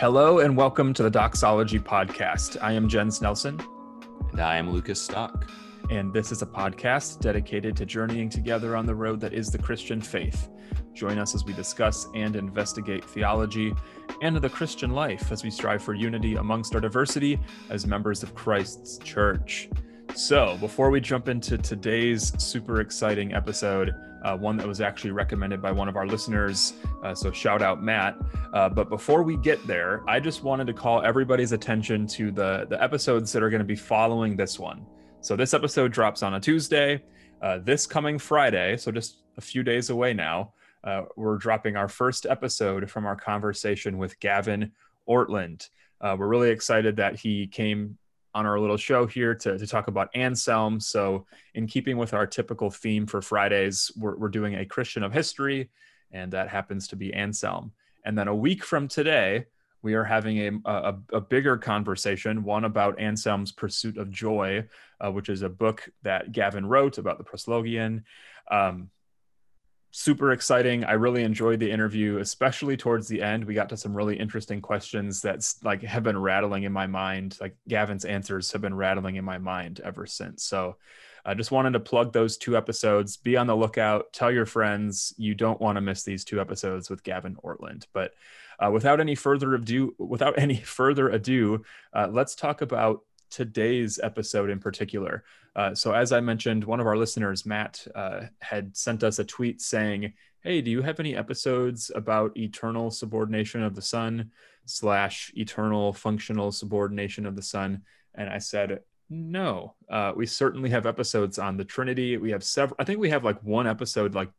Hello and welcome to the Doxology Podcast. I am Jens Nelson. And I am Lucas Stock. And this is a podcast dedicated to journeying together on the road that is the Christian faith. Join us as we discuss and investigate theology and the Christian life as we strive for unity amongst our diversity as members of Christ's church. So, before we jump into today's super exciting episode, uh, one that was actually recommended by one of our listeners, uh, so shout out Matt. Uh, but before we get there, I just wanted to call everybody's attention to the the episodes that are going to be following this one. So this episode drops on a Tuesday. Uh, this coming Friday, so just a few days away now, uh, we're dropping our first episode from our conversation with Gavin Ortlund. Uh, we're really excited that he came on our little show here to, to talk about Anselm. So, in keeping with our typical theme for Fridays, we're, we're doing a Christian of history, and that happens to be Anselm. And then a week from today, we are having a, a, a bigger conversation, one about Anselm's Pursuit of Joy, uh, which is a book that Gavin wrote about the Proslogion. Um, super exciting. I really enjoyed the interview, especially towards the end. We got to some really interesting questions that's like have been rattling in my mind. Like Gavin's answers have been rattling in my mind ever since. So I just wanted to plug those two episodes. Be on the lookout. Tell your friends you don't want to miss these two episodes with Gavin Ortlund. But uh, without any further ado, without any further ado, uh, let's talk about today's episode in particular. Uh, so, as I mentioned, one of our listeners, Matt, uh, had sent us a tweet saying, "Hey, do you have any episodes about eternal subordination of the Son slash eternal functional subordination of the Son?" And I said, "No, uh, we certainly have episodes on the Trinity. We have several. I think we have like one episode like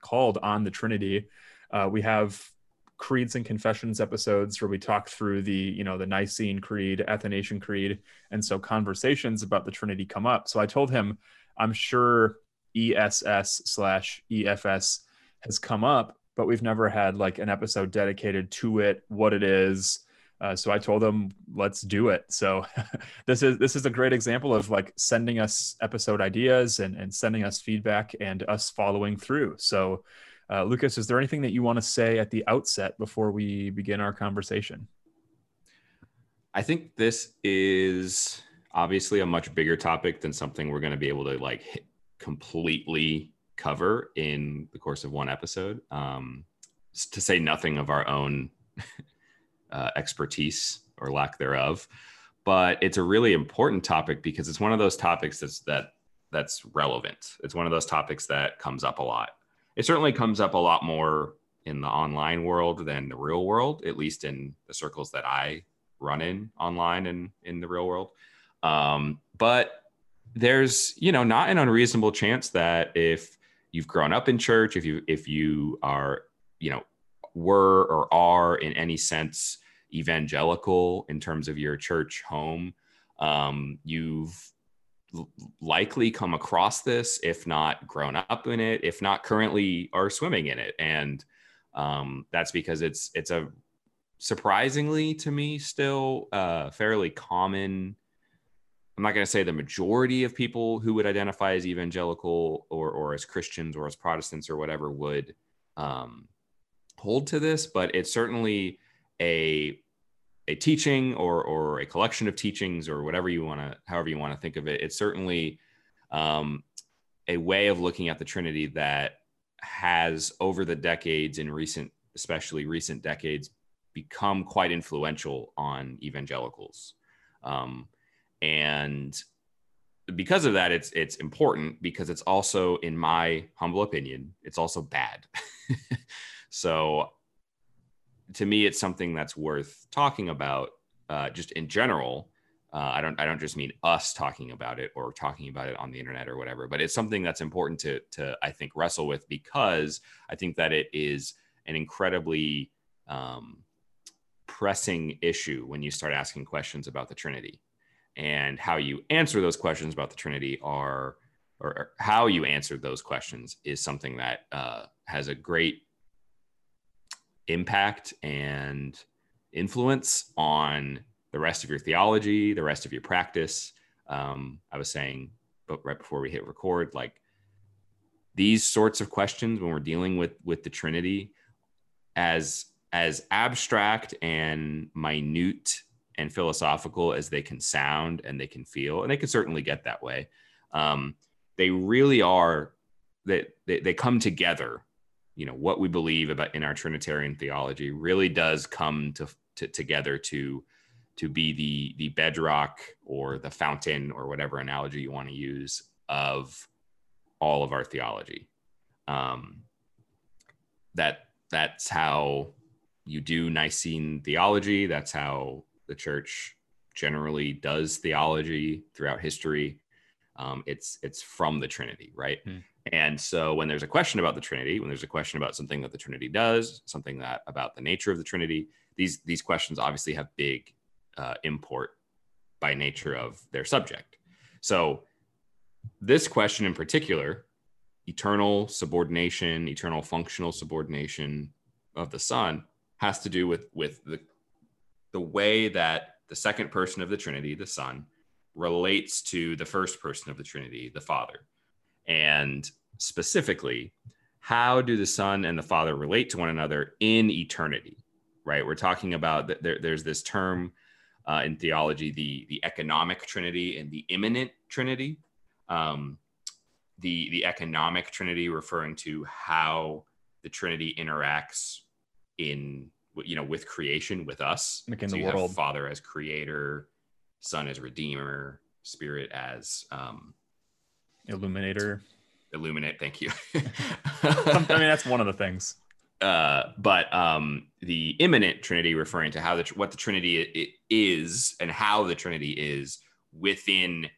called on the Trinity. Uh, we have creeds and confessions episodes where we talk through the you know the nicene creed athanasian creed and so conversations about the trinity come up. So i told him i'm sure ess slash efs has come up but we've never had like an episode dedicated to it what it is. Uh, so i told him let's do it. So this is this is a great example of like sending us episode ideas and, and sending us feedback and us following through. So uh, Lucas, is there anything that you want to say at the outset before we begin our conversation? I think this is obviously a much bigger topic than something we're going to be able to like completely cover in the course of one episode. Um, to say nothing of our own uh, expertise or lack thereof, but it's a really important topic because it's one of those topics that's that that's relevant. It's one of those topics that comes up a lot it certainly comes up a lot more in the online world than the real world, at least in the circles that I run in online and in the real world. Um, but there's, you know, not an unreasonable chance that if you've grown up in church, if you if you are, you know, were or are in any sense evangelical in terms of your church home, um, you've likely come across this, if not grown up in it, if not currently are swimming in it. And um, that's because it's it's a surprisingly to me still uh, fairly common. I'm not going to say the majority of people who would identify as evangelical or or as Christians or as Protestants or whatever would um, hold to this, but it's certainly a a teaching or or a collection of teachings or whatever you want to however you want to think of it it's certainly um, a way of looking at the trinity that has over the decades in recent especially recent decades become quite influential on evangelicals. Um, and because of that it's it's important because it's also in my humble opinion it's also bad. So to me, it's something that's worth talking about uh, just in general. Uh, I don't I don't just mean us talking about it or talking about it on the internet or whatever, but it's something that's important to to I think wrestle with because I think that it is an incredibly um, pressing issue when you start asking questions about the Trinity and how you answer those questions about the Trinity are or how you answer those questions is something that uh, has a great impact and influence on the rest of your theology, the rest of your practice. Um, I was saying, but right before we hit record, like these sorts of questions when we're dealing with with the Trinity, as as abstract and minute and philosophical as they can sound and they can feel, and they can certainly get that way, um, they really are that they, they come together. You know what we believe about in our Trinitarian theology really does come to, to together to to be the the bedrock or the fountain or whatever analogy you want to use of all of our theology. Um, that that's how you do Nicene theology. That's how the church generally does theology throughout history. Um, it's it's from the Trinity, right? Hmm. And so when there's a question about the Trinity, when there's a question about something that the Trinity does, something that about the nature of the Trinity, these these questions obviously have big uh, import by nature of their subject. So this question in particular, eternal subordination, eternal functional subordination of the Son, has to do with with the the way that the second person of the Trinity, the Son, relates to the first person of the Trinity, the Father. And specifically, how do the Son and the Father relate to one another in eternity? Right? We're talking about that there, there's this term uh, in theology, the the economic Trinity and the immanent Trinity. Um, the the economic Trinity referring to how the Trinity interacts in you know with creation with us like in so the world father as creator son as redeemer spirit as um illuminator. Illuminate thank you. I mean that's one of the things. Uh, but um, the immanent Trinity, referring to how the what the Trinity is and how the Trinity is within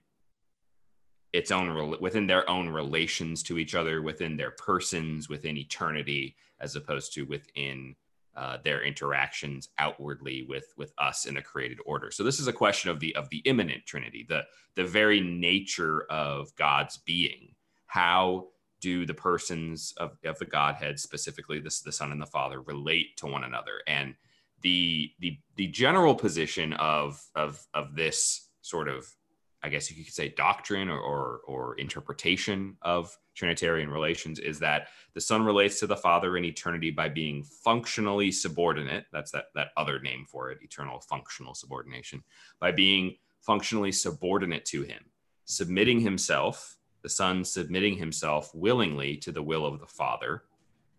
its own within their own relations to each other, within their persons, within eternity, as opposed to within uh, their interactions outwardly with with us in the created order. So this is a question of the of the immanent Trinity, the the very nature of God's being. How do the persons of, of the Godhead, specifically this the Son and the Father, relate to one another? And the the the general position of of of this sort of I guess you could say doctrine or, or, or interpretation of Trinitarian relations is that the Son relates to the Father in eternity by being functionally subordinate. That's that, that other name for it, eternal functional subordination, by being functionally subordinate to Him, submitting Himself, the Son submitting Himself willingly to the will of the Father.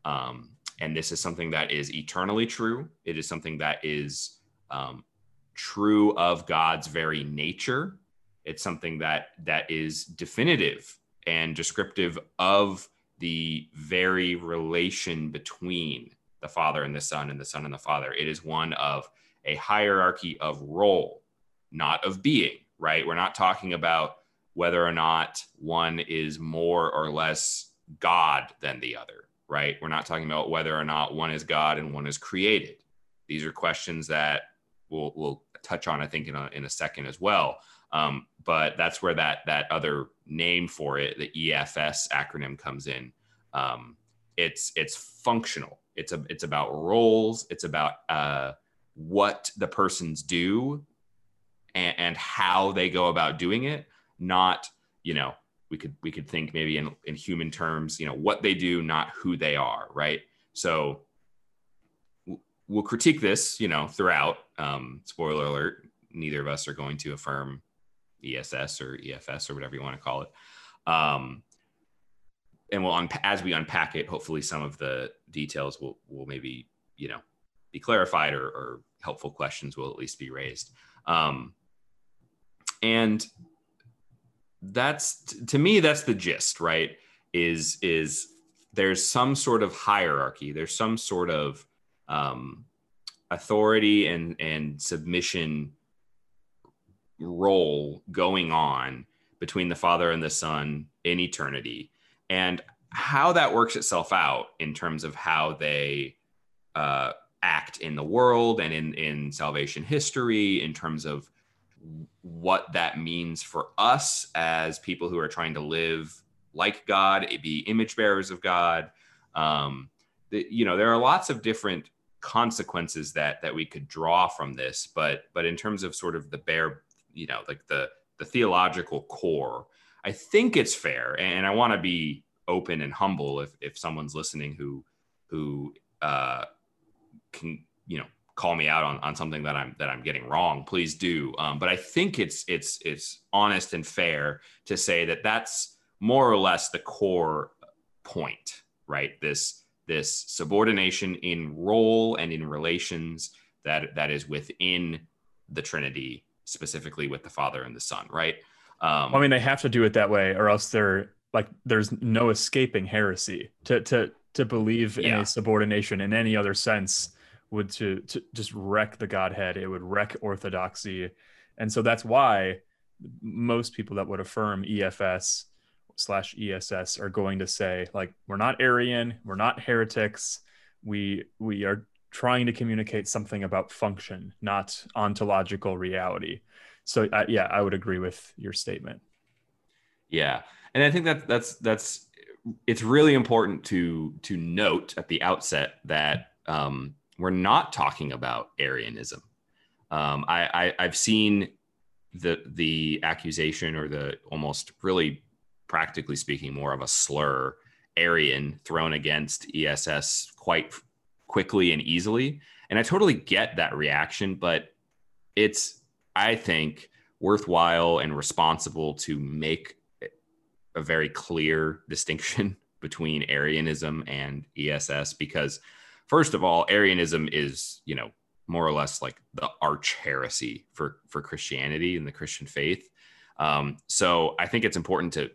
Um, and this is something that is eternally true. It is something that is um, true of God's very nature it's something that that is definitive and descriptive of the very relation between the Father and the Son and the Son and the Father. It is one of a hierarchy of role, not of being, right? We're not talking about whether or not one is more or less God than the other, right? We're not talking about whether or not one is God and one is created. These are questions that we'll, we'll touch on, I think, in a, in a second as well. Um, but that's where that that other name for it, the EFS acronym, comes in. Um, it's it's functional. It's a it's about roles. It's about uh, what the persons do and, and how they go about doing it. Not you know we could we could think maybe in in human terms. You know what they do, not who they are. Right. So we'll critique this. You know throughout. Um, spoiler alert: neither of us are going to affirm ESS or EFS or whatever you want to call it. Um, and we'll unpa- as we unpack it, hopefully some of the details will will maybe you know be clarified or, or helpful questions will at least be raised. Um, and that's to me that's the gist, right? Is is there's some sort of hierarchy, there's some sort of um, authority and and submission role going on between the Father and the Son in eternity, and how that works itself out in terms of how they uh, act in the world and in in salvation history, in terms of what that means for us as people who are trying to live like God, be image bearers of God. Um, the, you know, there are lots of different consequences that that we could draw from this, but but in terms of sort of the bare you know like the the theological core i think it's fair and i want to be open and humble if if someone's listening who who uh can you know call me out on, on something that I'm that I'm getting wrong, please do. Um, but I think it's it's it's honest and fair to say that that's more or less the core point, right? This this subordination in role and in relations that that is within the Trinity, specifically with the Father and the Son, right? Um, I mean, they have to do it that way, or else they're like there's no escaping heresy. To to to believe in a subordination in any other sense would to, to just wreck the godhead. It would wreck orthodoxy. And so that's why most people that would affirm efs slash ess are going to say like we're not arian we're not heretics. We we are trying to communicate something about function not ontological reality. So uh, yeah i would agree with your statement. Yeah. And i think that that's that's it's really important to to note at the outset that um, we're not talking about Arianism. Um, I, I have seen the the accusation or the almost really practically speaking more of a slur Arian thrown against ESS quite quickly and easily, and I totally get that reaction, but it's I think worthwhile and responsible to make a very clear distinction between Arianism and ESS because first of all, Arianism is, you know, more or less like the arch heresy for for Christianity and the Christian faith. Um, so I think it's important to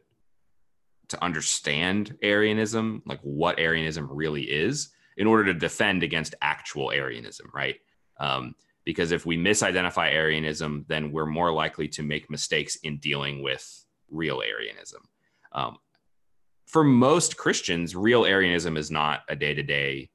to understand Arianism, like what Arianism really is, in order to defend against actual Arianism, right? Um, because if we misidentify Arianism, then we're more likely to make mistakes in dealing with real Arianism. Um, for most Christians, real Arianism is not a day to day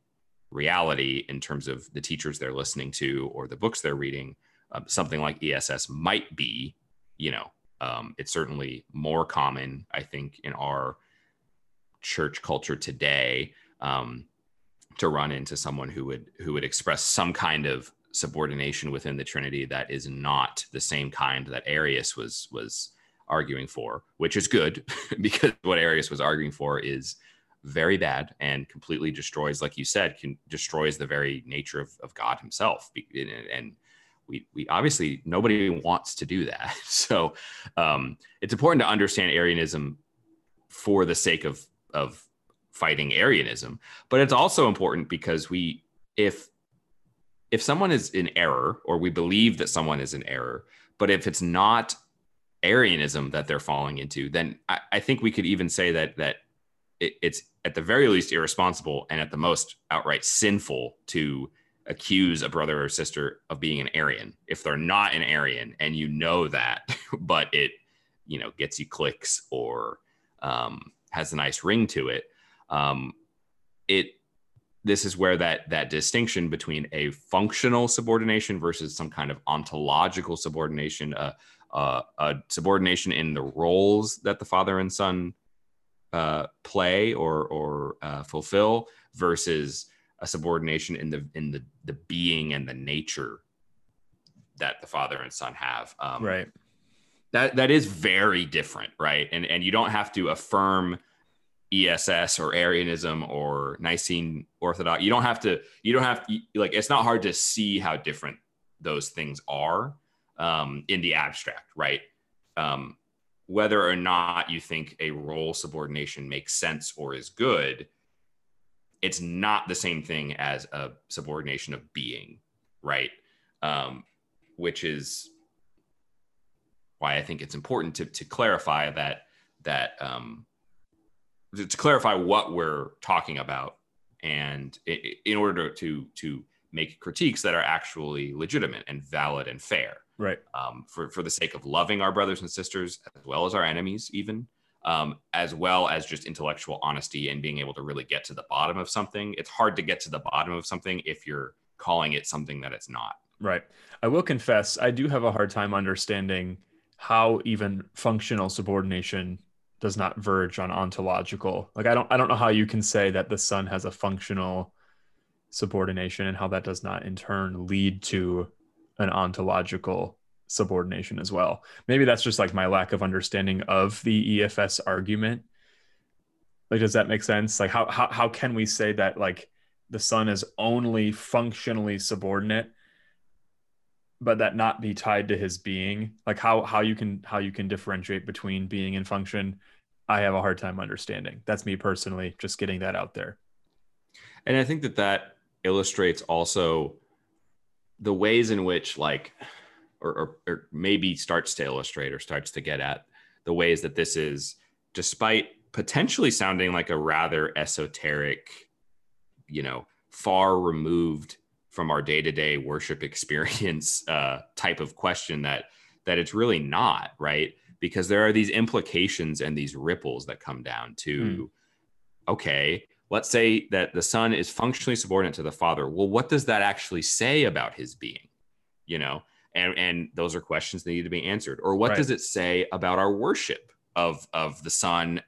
reality in terms of the teachers they're listening to or the books they're reading. Uh, something like ESS might be, you know, um, it's certainly more common, I think, in our church culture today um, to run into someone who would who would express some kind of subordination within the Trinity that is not the same kind that Arius was was arguing for, which is good because what Arius was arguing for is very bad and completely destroys, like you said, can destroys the very nature of, of God himself. And we, we obviously nobody wants to do that. So um, it's important to understand Arianism for the sake of, of fighting Arianism, but it's also important because we, if, if someone is in error or we believe that someone is in error, but if it's not Arianism that they're falling into, then I, I think we could even say that that it, it's at the very least irresponsible and at the most outright sinful to accuse a brother or sister of being an Arian if they're not an Arian and you know that, but it you know gets you clicks or um, has a nice ring to it. Um, it this is where that that distinction between a functional subordination versus some kind of ontological subordination, uh, uh, a subordination in the roles that the father and son uh, play or or uh, fulfill versus a subordination in the in the the being and the nature that the father and son have. Um, right. That that is very different, right? And and you don't have to affirm ESS or Arianism or Nicene Orthodox. You don't have to. You don't have to, like. It's not hard to see how different those things are um, in the abstract, right? Um, whether or not you think a role subordination makes sense or is good, it's not the same thing as a subordination of being, right? Um, which is why I think it's important to, to clarify that that um, to clarify what we're talking about, and in order to to make critiques that are actually legitimate and valid and fair. Right. Um, for, for the sake of loving our brothers and sisters as well as our enemies even um, as well as just intellectual honesty and being able to really get to the bottom of something. It's hard to get to the bottom of something if you're calling it something that it's not. Right. I will confess i do have a hard time understanding how even functional subordination does not verge on ontological like i don't i don't know how you can say that the son has a functional subordination and how that does not in turn lead to an ontological subordination as well. Maybe that's just like my lack of understanding of the EFS argument. Like, does that make sense? Like, how how how can we say that like the son is only functionally subordinate but that not be tied to his being like how how you can how you can differentiate between being and function i have a hard time understanding. That's me personally just getting that out there. And i think that that illustrates also the ways in which like or, or, or maybe starts to illustrate or starts to get at the ways that this is despite potentially sounding like a rather esoteric you know far removed from our day-to-day worship experience uh, type of question that that it's really not right because there are these implications and these ripples that come down to mm. okay let's say that the son is functionally subordinate to the father. Well what does that actually say about his being? You know and and those are questions that need to be answered. Or what right. does it say about our worship of of the son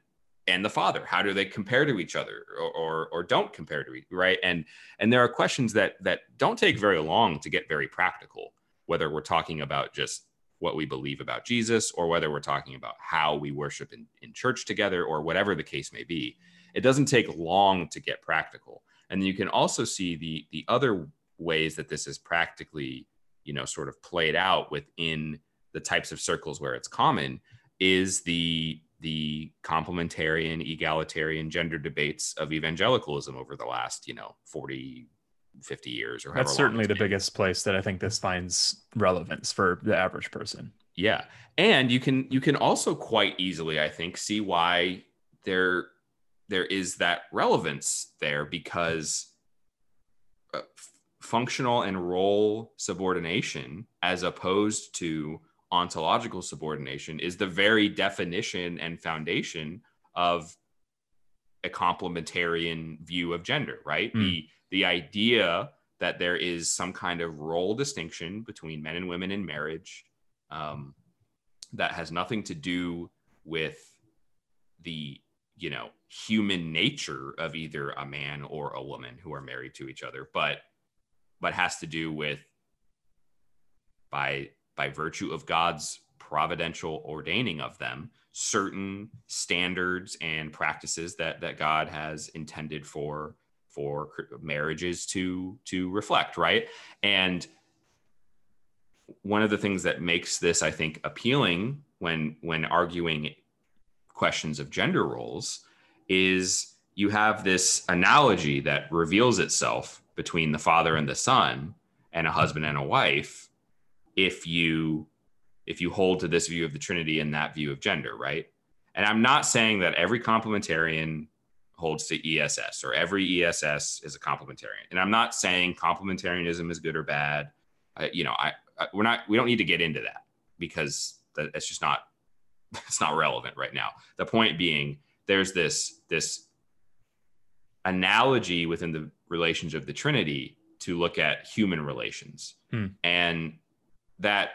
and the father? How do they compare to each other or, or, or don't compare to each right? And and there are questions that that don't take very long to get very practical whether we're talking about just what we believe about jesus or whether we're talking about how we worship in, in church together or whatever the case may be it doesn't take long to get practical. And you can also see the the other ways that this is practically you know sort of played out within the types of circles where it's common is the the complementarian egalitarian gender debates of evangelicalism over the last you know 40 50 years or that's certainly the biggest place that i think this finds relevance for the average person yeah and you can you can also quite easily i think see why there there is that relevance there because uh, functional and role subordination as opposed to ontological subordination is the very definition and foundation of a complementarian view of gender, right? Mm. The the idea that there is some kind of role distinction between men and women in marriage um, that has nothing to do with the you know human nature of either a man or a woman who are married to each other, but but has to do with by by virtue of God's providential ordaining of them certain standards and practices that that God has intended for for marriages to to reflect right? And one of the things that makes this i think appealing when when arguing questions of gender roles is you have this analogy that reveals itself between the father and the son and a husband and a wife if you if you hold to this view of the trinity and that view of gender right? And i'm not saying that every complementarian holds to ess or every ess is a complementarian. And i'm not saying complementarianism is good or bad. I, you know I, I, we're not we don't need to get into that because that's just not it's not relevant right now. The point being there's this this analogy within the relations of the trinity to look at human relations. Hmm. and that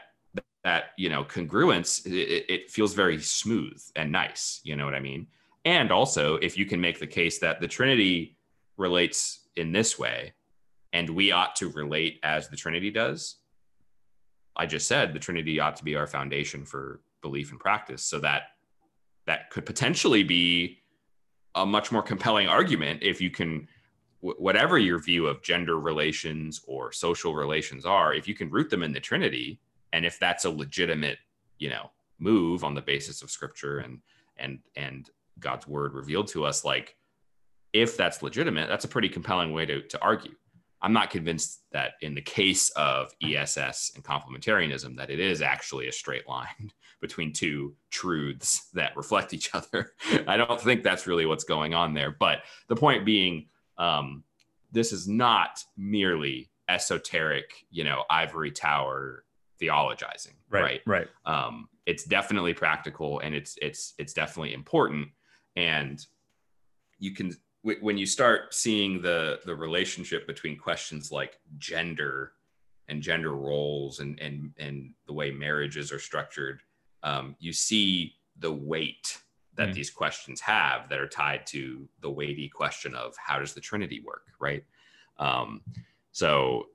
that you know congruence it, it, feels very smooth and nice. You know what i mean and also if you can make the case that the trinity relates in this way and we ought to relate as the trinity does i just said the trinity ought to be our foundation for belief and practice so that that could potentially be a much more compelling argument if you can whatever your view of gender relations or social relations are, if you can root them in the Trinity, and if that's a legitimate, you know, move on the basis of Scripture and and and God's Word revealed to us, like if that's legitimate, that's a pretty compelling way to to argue. I'm not convinced that in the case of ESS and complementarianism that it is actually a straight line between two truths that reflect each other. I don't think that's really what's going on there. But the point being, um, this is not merely esoteric, you know, ivory tower theologizing, right? Right. right. Um, it's definitely practical and it's it's it's definitely important. And you can when you start seeing the the relationship between questions like gender and gender roles and and and the way marriages are structured, um, you see the weight that mm. these questions have that are tied to the weighty question of how does the Trinity work, right? Um, so,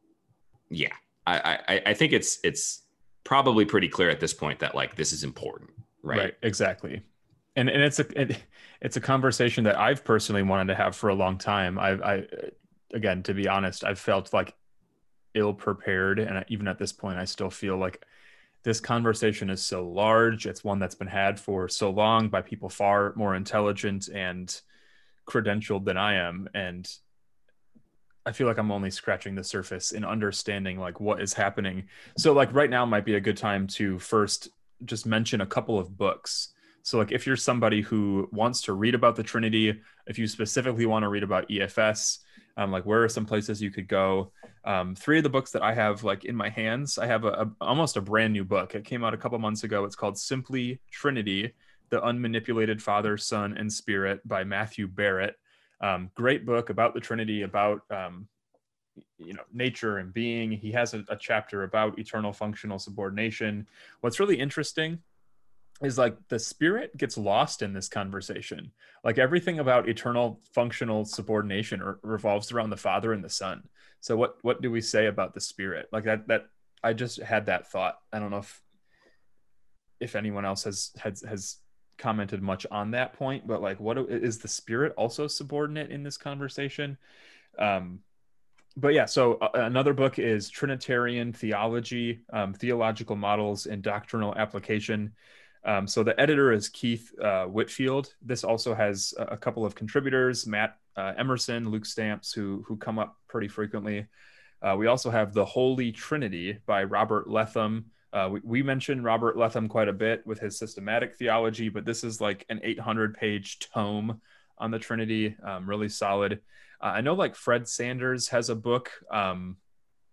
yeah, I, I, I think it's it's probably pretty clear at this point that like this is important, right? Right, exactly. And and it's a it, it's a conversation that I've personally wanted to have for a long time. I I again, to be honest, I've felt like ill prepared. And even at this point, I still feel like this conversation is so large. It's one that's been had for so long by people far more intelligent and credentialed than I am. And I feel like I'm only scratching the surface in understanding like what is happening. So like right now might be a good time to first just mention a couple of books. So like if you're somebody who wants to read about the Trinity, if you specifically want to read about EFS, um, like where are some places you could go? Um, three of the books that I have like in my hands, I have a, a almost a brand new book. It came out a couple months ago. It's called Simply Trinity: The Unmanipulated Father, Son, and Spirit by Matthew Barrett. Um, great book about the Trinity, about um, you know nature and being. He has a, a chapter about eternal functional subordination. What's really interesting is like the spirit gets lost in this conversation. Like everything about eternal functional subordination re- revolves around the Father and the Son. So what what do we say about the spirit? Like that that I just had that thought. I don't know if if anyone else has has has commented much on that point, but like, what is the spirit also subordinate in this conversation? Um, but yeah, so uh, another book is Trinitarian Theology, um, Theological Models and Doctrinal Application. Um, so the editor is Keith uh, Whitfield. This also has a, a couple of contributors, Matt uh, Emerson, Luke Stamps, who who come up pretty frequently. Uh, we also have The Holy Trinity by Robert Letham. Uh, we, we, mentioned Robert Letham quite a bit with his systematic theology, but this is like an 800 page tome on the Trinity, um, really solid. Uh, I know like Fred Sanders has a book. Um,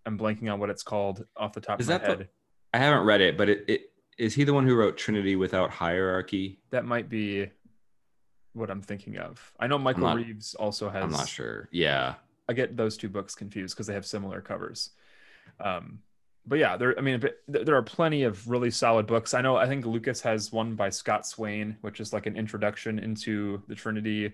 I'm blanking on what it's called off the top is of my head. The, I haven't read it, but it, it is he the one who wrote Trinity without hierarchy? That might be what I'm thinking of. I know Michael not, Reeves also has. I'm not sure. Yeah, I get those two books confused because they have similar covers. Um, but yeah, there. I mean, there are plenty of really solid books. I know. I think Lucas has one by Scott Swain, which is like an introduction into the Trinity.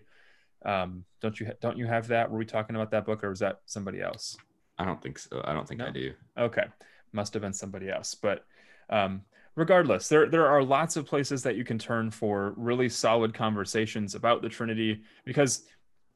Um, don't you don't you have that? Were we talking about that book, or was that somebody else? I don't think so. I don't think no? I do. Okay, must have been somebody else. But um, regardless, there there are lots of places that you can turn for really solid conversations about the Trinity because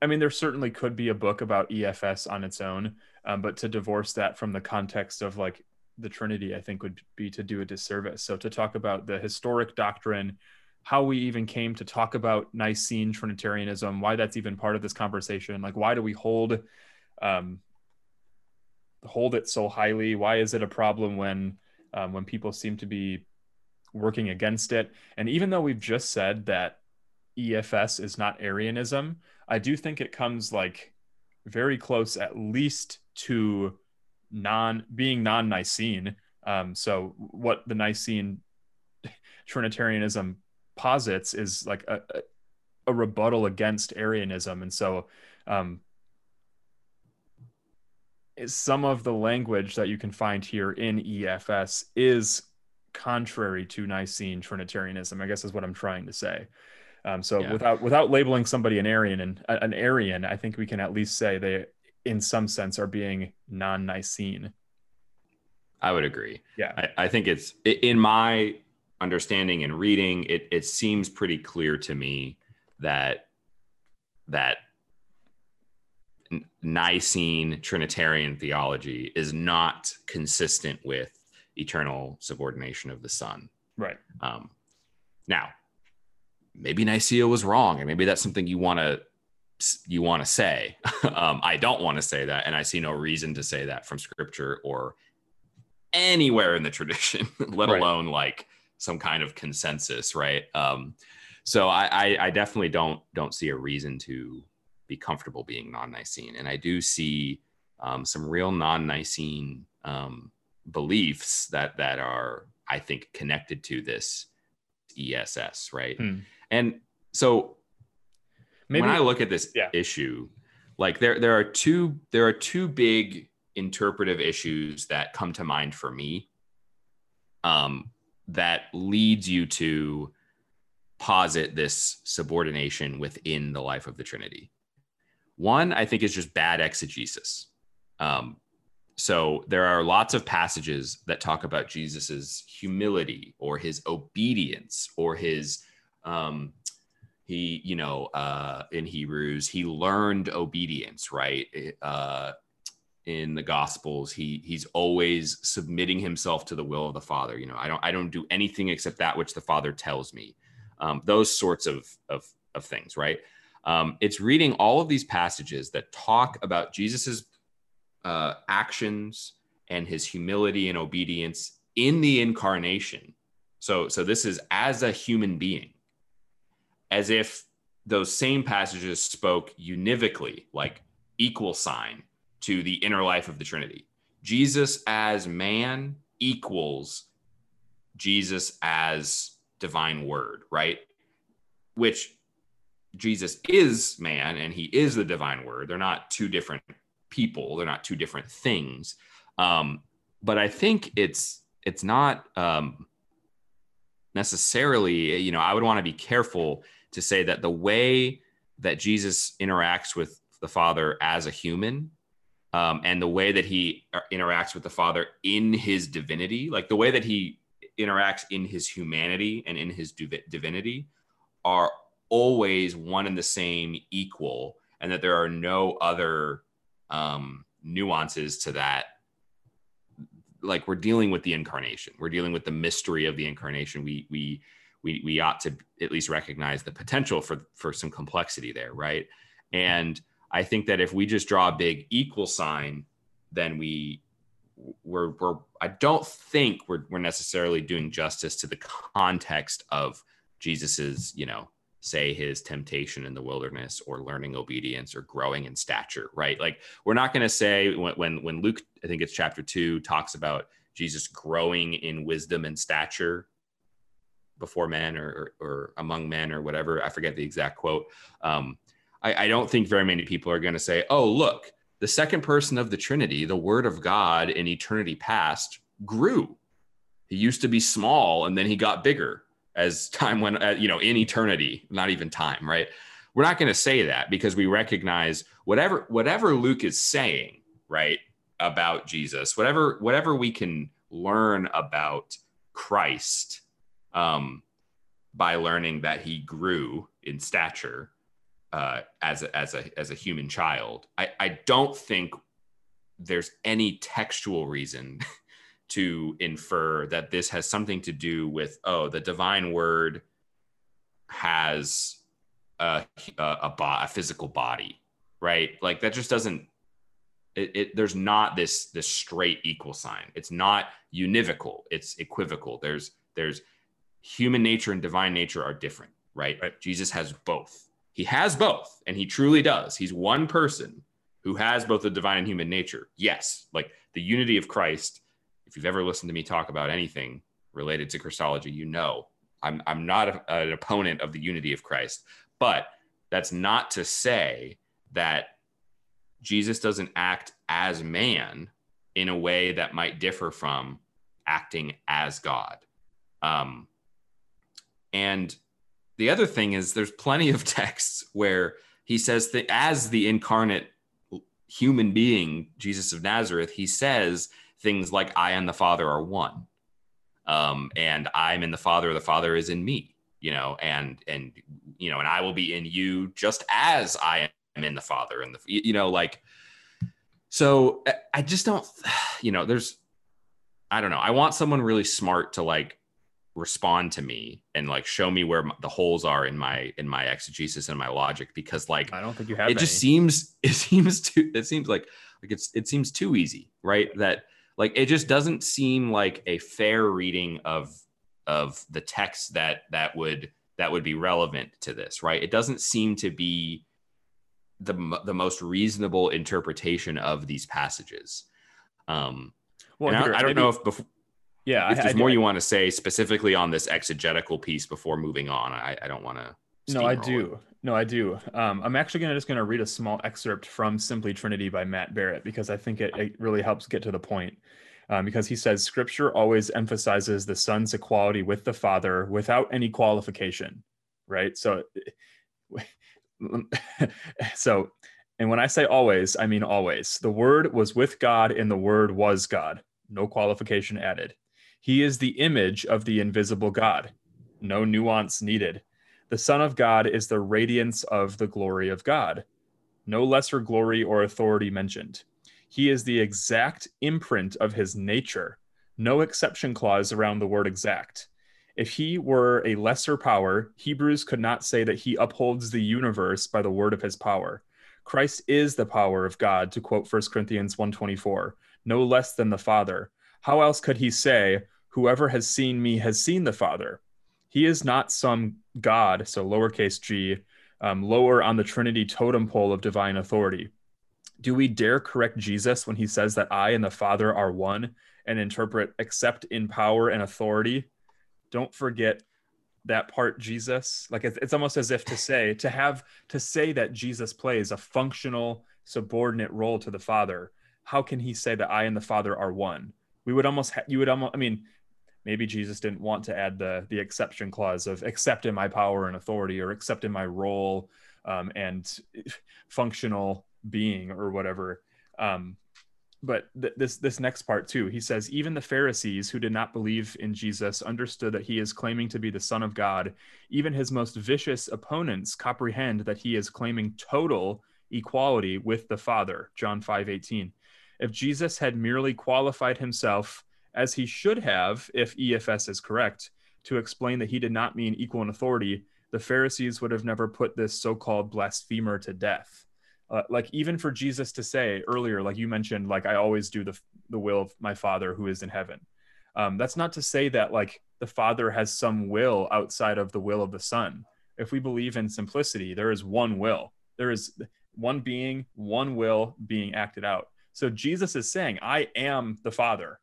I mean there certainly could be a book about EFS on its own, um, but to divorce that from the context of like the Trinity, I think would be to do a disservice. So to talk about the historic doctrine, how we even came to talk about Nicene Trinitarianism, why that's even part of this conversation, like why do we hold um, hold it so highly? Why is it a problem when um, when people seem to be working against it? And even though we've just said that EFS is not Arianism, I do think it comes like very close, at least to non being non-Nicene. Um, so what the Nicene Trinitarianism posits is like a, a rebuttal against Arianism, and so um, some of the language that you can find here in EFS is contrary to Nicene Trinitarianism. I guess is what I'm trying to say. Um, so yeah. without without labeling somebody an Arian and an Arian, I think we can at least say they, in some sense, are being non-Nicene. I would agree. Yeah, I, I think it's in my understanding and reading. It it seems pretty clear to me that that Nicene Trinitarian theology is not consistent with eternal subordination of the Son. Right. Um, now, maybe Nicaea was wrong, and maybe that's something you want to you want to say. um, I don't want to say that, and I see no reason to say that from Scripture or anywhere in the tradition, let right. alone like some kind of consensus, right? Um, so I, I, I definitely don't don't see a reason to be comfortable being non-Nicene. And I do see um, some real non-Nicene um, beliefs that that are, I think, connected to this ESS, right? Hmm. And so Maybe, when I look at this yeah. issue, like there there are two there are two big interpretive issues that come to mind for me um, that leads you to posit this subordination within the life of the Trinity. One, I think, is just bad exegesis. Um, so there are lots of passages that talk about Jesus's humility or his obedience or his um, he you know uh in hebrews he learned obedience right? Uh in the gospels he he's always submitting himself to the will of the father. You know i don't i don't do anything except that which the father tells me. Um, those sorts of of of things right? Um, it's reading all of these passages that talk about jesus's uh, actions and his humility and obedience in the incarnation so so this is as a human being as if those same passages spoke univocally like equal sign to the inner life of the Trinity. Jesus as man equals Jesus as divine word, right? Which Jesus is man and he is the divine word. They're not two different people, they're not two different things. Um, but I think it's it's not um, necessarily, you know, I would want to be careful to say that the way that Jesus interacts with the Father as a human um, and the way that he uh, interacts with the Father in his divinity, like the way that he interacts in his humanity and in his div- divinity, are always one and the same, equal, and that there are no other um, nuances to that. Like we're dealing with the incarnation, we're dealing with the mystery of the incarnation. We we we we ought to at least recognize the potential for for some complexity there, right? And I think that if we just draw a big equal sign, then we we're, we're I don't think we're, we're necessarily doing justice to the context of Jesus's, you know, say his temptation in the wilderness or learning obedience or growing in stature, right? Like we're not going to say when, when, when Luke, I think it's chapter two, talks about Jesus growing in wisdom and stature before men or, or, or among men or whatever. I forget the exact quote. Um, I, I don't think very many people are going to say, oh, look, the second person of the Trinity, the Word of God in eternity past, grew. He used to be small and then he got bigger as time went, uh, you know, in eternity, not even time, right? We're not going to say that because we recognize whatever whatever Luke is saying, right, about Jesus, whatever whatever we can learn about Christ um, by learning that he grew in stature uh, as a, as a as a human child. I, I don't think there's any textual reason to infer that this has something to do with oh the divine word has a a, a, bo- a physical body right like that just doesn't it, it, there's not this this straight equal sign it's not univocal it's equivocal there's there's human nature and divine nature are different right, right. jesus has both he has both, and he truly does. He's one person who has both the divine and human nature. Yes, like the unity of Christ. If you've ever listened to me talk about anything related to Christology, you know I'm, I'm not a, an opponent of the unity of Christ. But that's not to say that Jesus doesn't act as man in a way that might differ from acting as God. Um, and the other thing is there's plenty of texts where he says that as the incarnate human being, Jesus of Nazareth, he says things like, I and the Father are one. Um, and I'm in the Father, the Father is in me, you know, and, and, you know, and I will be in you just as I am in the Father and the, you know, like, so I just don't, you know, there's, I don't know. I want someone really smart to like respond to me and like show me where the holes are in my in my exegesis and my logic because like I don't think you have it any. just seems it seems too it seems like like it's it seems too easy right that like it just doesn't seem like a fair reading of of the text that that would that would be relevant to this right it doesn't seem to be the the most reasonable interpretation of these passages um well I, I, don't know if before yeah, if I, there's I, more you want to say specifically on this exegetical piece before moving on, I, I don't want to. No, I do. No, I do. Um, I'm actually gonna just gonna read a small excerpt from Simply Trinity by Matt Barrett because I think it, it really helps get to the point. Um, because he says Scripture always emphasizes the Son's equality with the Father without any qualification, right? So, so, and when I say always, I mean always. The Word was with God, and the Word was God. No qualification added. He is the image of the invisible God. No nuance needed. The Son of God is the radiance of the glory of God. No lesser glory or authority mentioned. He is the exact imprint of his nature. No exception clause around the word exact. If he were a lesser power, Hebrews could not say that he upholds the universe by the word of his power. Christ is the power of God, to quote 1 Corinthians 124, no less than the Father. How else could he say, Whoever has seen me has seen the Father? He is not some God, so lowercase g, um, lower on the Trinity totem pole of divine authority. Do we dare correct Jesus when he says that I and the Father are one and interpret except in power and authority? Don't forget that part Jesus. Like it's, it's almost as if to say, to have, to say that Jesus plays a functional, subordinate role to the Father. How can he say that I and the Father are one? We would almost, ha- you would almost, I mean, maybe Jesus didn't want to add the the exception clause of except in my power and authority or except in my role um, and functional being or whatever. Um, but th- this this next part too, he says even the Pharisees who did not believe in Jesus understood that he is claiming to be the Son of God. Even his most vicious opponents comprehend that he is claiming total equality with the Father. John five eighteen. If Jesus had merely qualified himself as he should have, if EFS is correct, to explain that he did not mean equal in authority, the Pharisees would have never put this so called blasphemer to death. Uh, like even for Jesus to say earlier, like you mentioned, like I always do the the will of my Father who is in heaven. Um, that's not to say that like the Father has some will outside of the will of the Son. If we believe in simplicity, there is one will. There is one being, one will being acted out. So Jesus is saying, I am the Father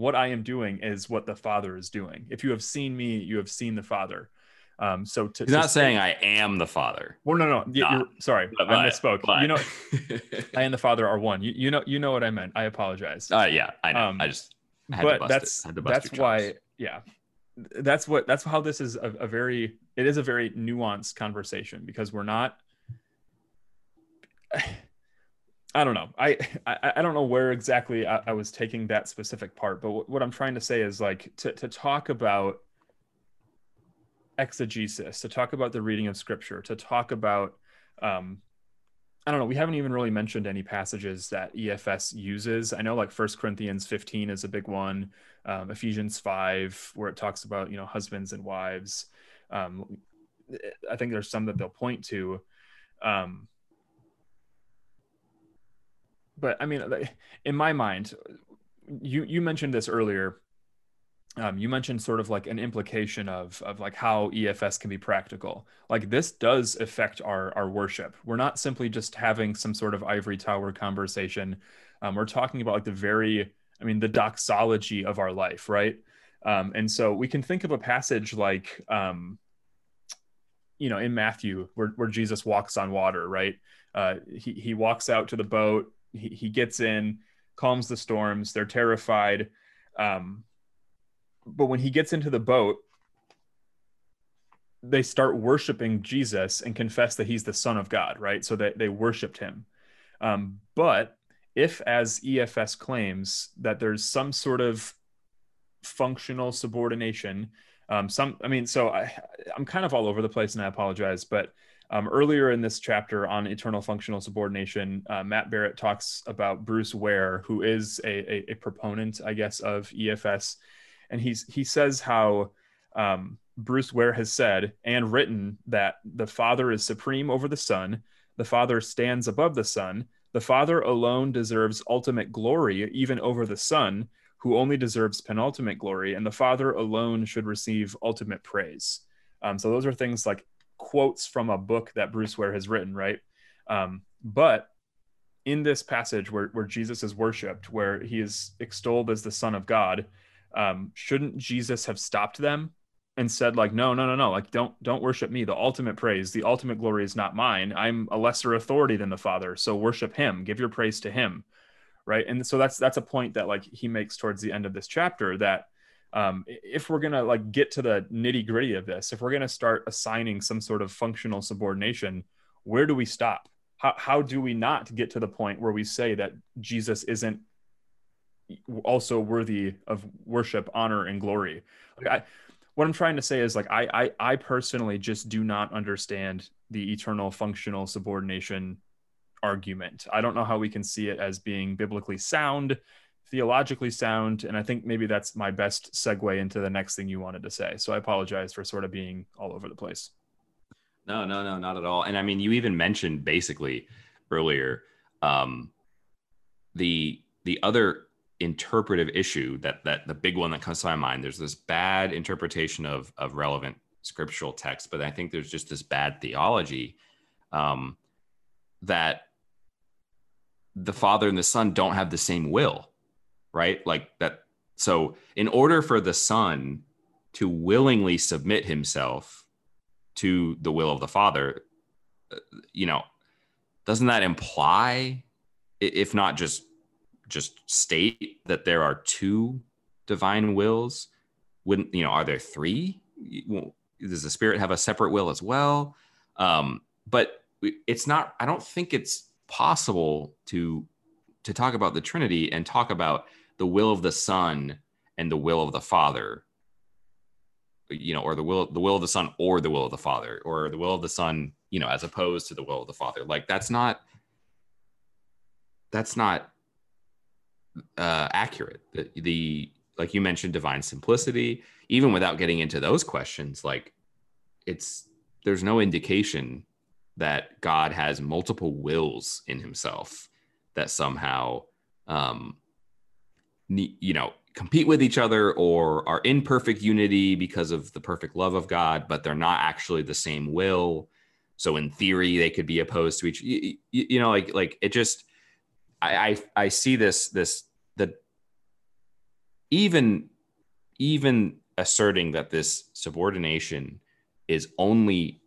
what I am doing is what the Father is doing. If you have seen me, you have seen the Father. Um, so to, he's to not say, saying I am the Father. Well, no, no. Sorry, but, I misspoke. But. You know, I and the Father are one. You, you know, you know what I meant. I apologize. Uh, yeah, I know. Um, I just. but that's that's why. Yeah, that's what that's how this is a, a very. It is a very nuanced conversation because we're not. I don't know. I, I, I don't know where exactly I, I, was taking that specific part, but w- what I'm trying to say is like to to talk about exegesis, to talk about the reading of scripture, to talk about um, I don't know. We haven't even really mentioned any passages that EFS uses. I know like First Corinthians 15 is a big one, um, Ephesians 5 where it talks about you know husbands and wives. Um, I think there's some that they'll point to. Um, but I mean, in my mind, you you mentioned this earlier. Um, you mentioned sort of like an implication of of like how EFS can be practical. Like this does affect our our worship. We're not simply just having some sort of ivory tower conversation. Um, we're talking about like the very, I mean, the doxology of our life, right? Um, and so we can think of a passage like, um, you know, in Matthew where where Jesus walks on water, right? Uh, he he walks out to the boat he, he gets in, calms the storms. They're terrified. Um, but when he gets into the boat, they start worshiping Jesus and confess that he's the Son of God, right? So that they worshiped him. Um, but if, as EFS claims, that there's some sort of functional subordination, um, some, I mean, so I, I'm kind of all over the place and I apologize, but um, earlier in this chapter on eternal functional subordination, uh, Matt Barrett talks about Bruce Ware, who is a, a, a, proponent, I guess, of EFS, and he's he says how um, Bruce Ware has said and written that the Father is supreme over the Son, the Father stands above the Son, the Father alone deserves ultimate glory even over the Son, who only deserves penultimate glory, and the Father alone should receive ultimate praise. Um, so those are things like quotes from a book that Bruce Ware has written, right? Um, but in this passage where, where Jesus is worshiped, where he is extolled as the Son of God, um, shouldn't Jesus have stopped them and said, like, no, no, no, no, like, don't don't worship me. The ultimate praise, the ultimate glory is not mine. I'm a lesser authority than the Father, so worship Him. Give your praise to Him, right? And so that's that's a point that like he makes towards the end of this chapter that um, if we're going to like get to the nitty gritty of this if we're going to start assigning some sort of functional subordination where do we stop? How, how do we not get to the point where we say that jesus isn't also worthy of worship honor and glory? Like I, what I'm trying to say is like I, I I personally just do not understand the eternal functional subordination argument. I don't know how we can see it as being biblically sound, theologically sound, and I think maybe that's my best segue into the next thing you wanted to say. So I apologize for sort of being all over the place. No, no, no, not at all. And I mean, you even mentioned basically earlier um, the the other interpretive issue that that the big one that comes to my mind. There's this bad interpretation of of relevant scriptural text, but I think there's just this bad theology um, that the father and the son don't have the same will, right? Like that. So, in order for the son to willingly submit himself to the will of the father, uh, you know, doesn't that imply, if not just just state that there are two divine wills? Wouldn't you know? Are there three? Does the spirit have a separate will as well? Um, but it's not. I don't think it's possible to to talk about the Trinity and talk about the will of the Son and the will of the Father. You know, or the will the will of the Son or the will of the Father, or the will of the Son, you know, as opposed to the will of the Father. Like that's not that's not uh, accurate. The, the like you mentioned, divine simplicity. Even without getting into those questions, like it's there's no indication that God has multiple wills in himself that somehow, um, you know, compete with each other or are in perfect unity because of the perfect love of God, but they're not actually the same will. So in theory, they could be opposed to each. You, you know, like like it just. I, I I see this this the even even asserting that this subordination is only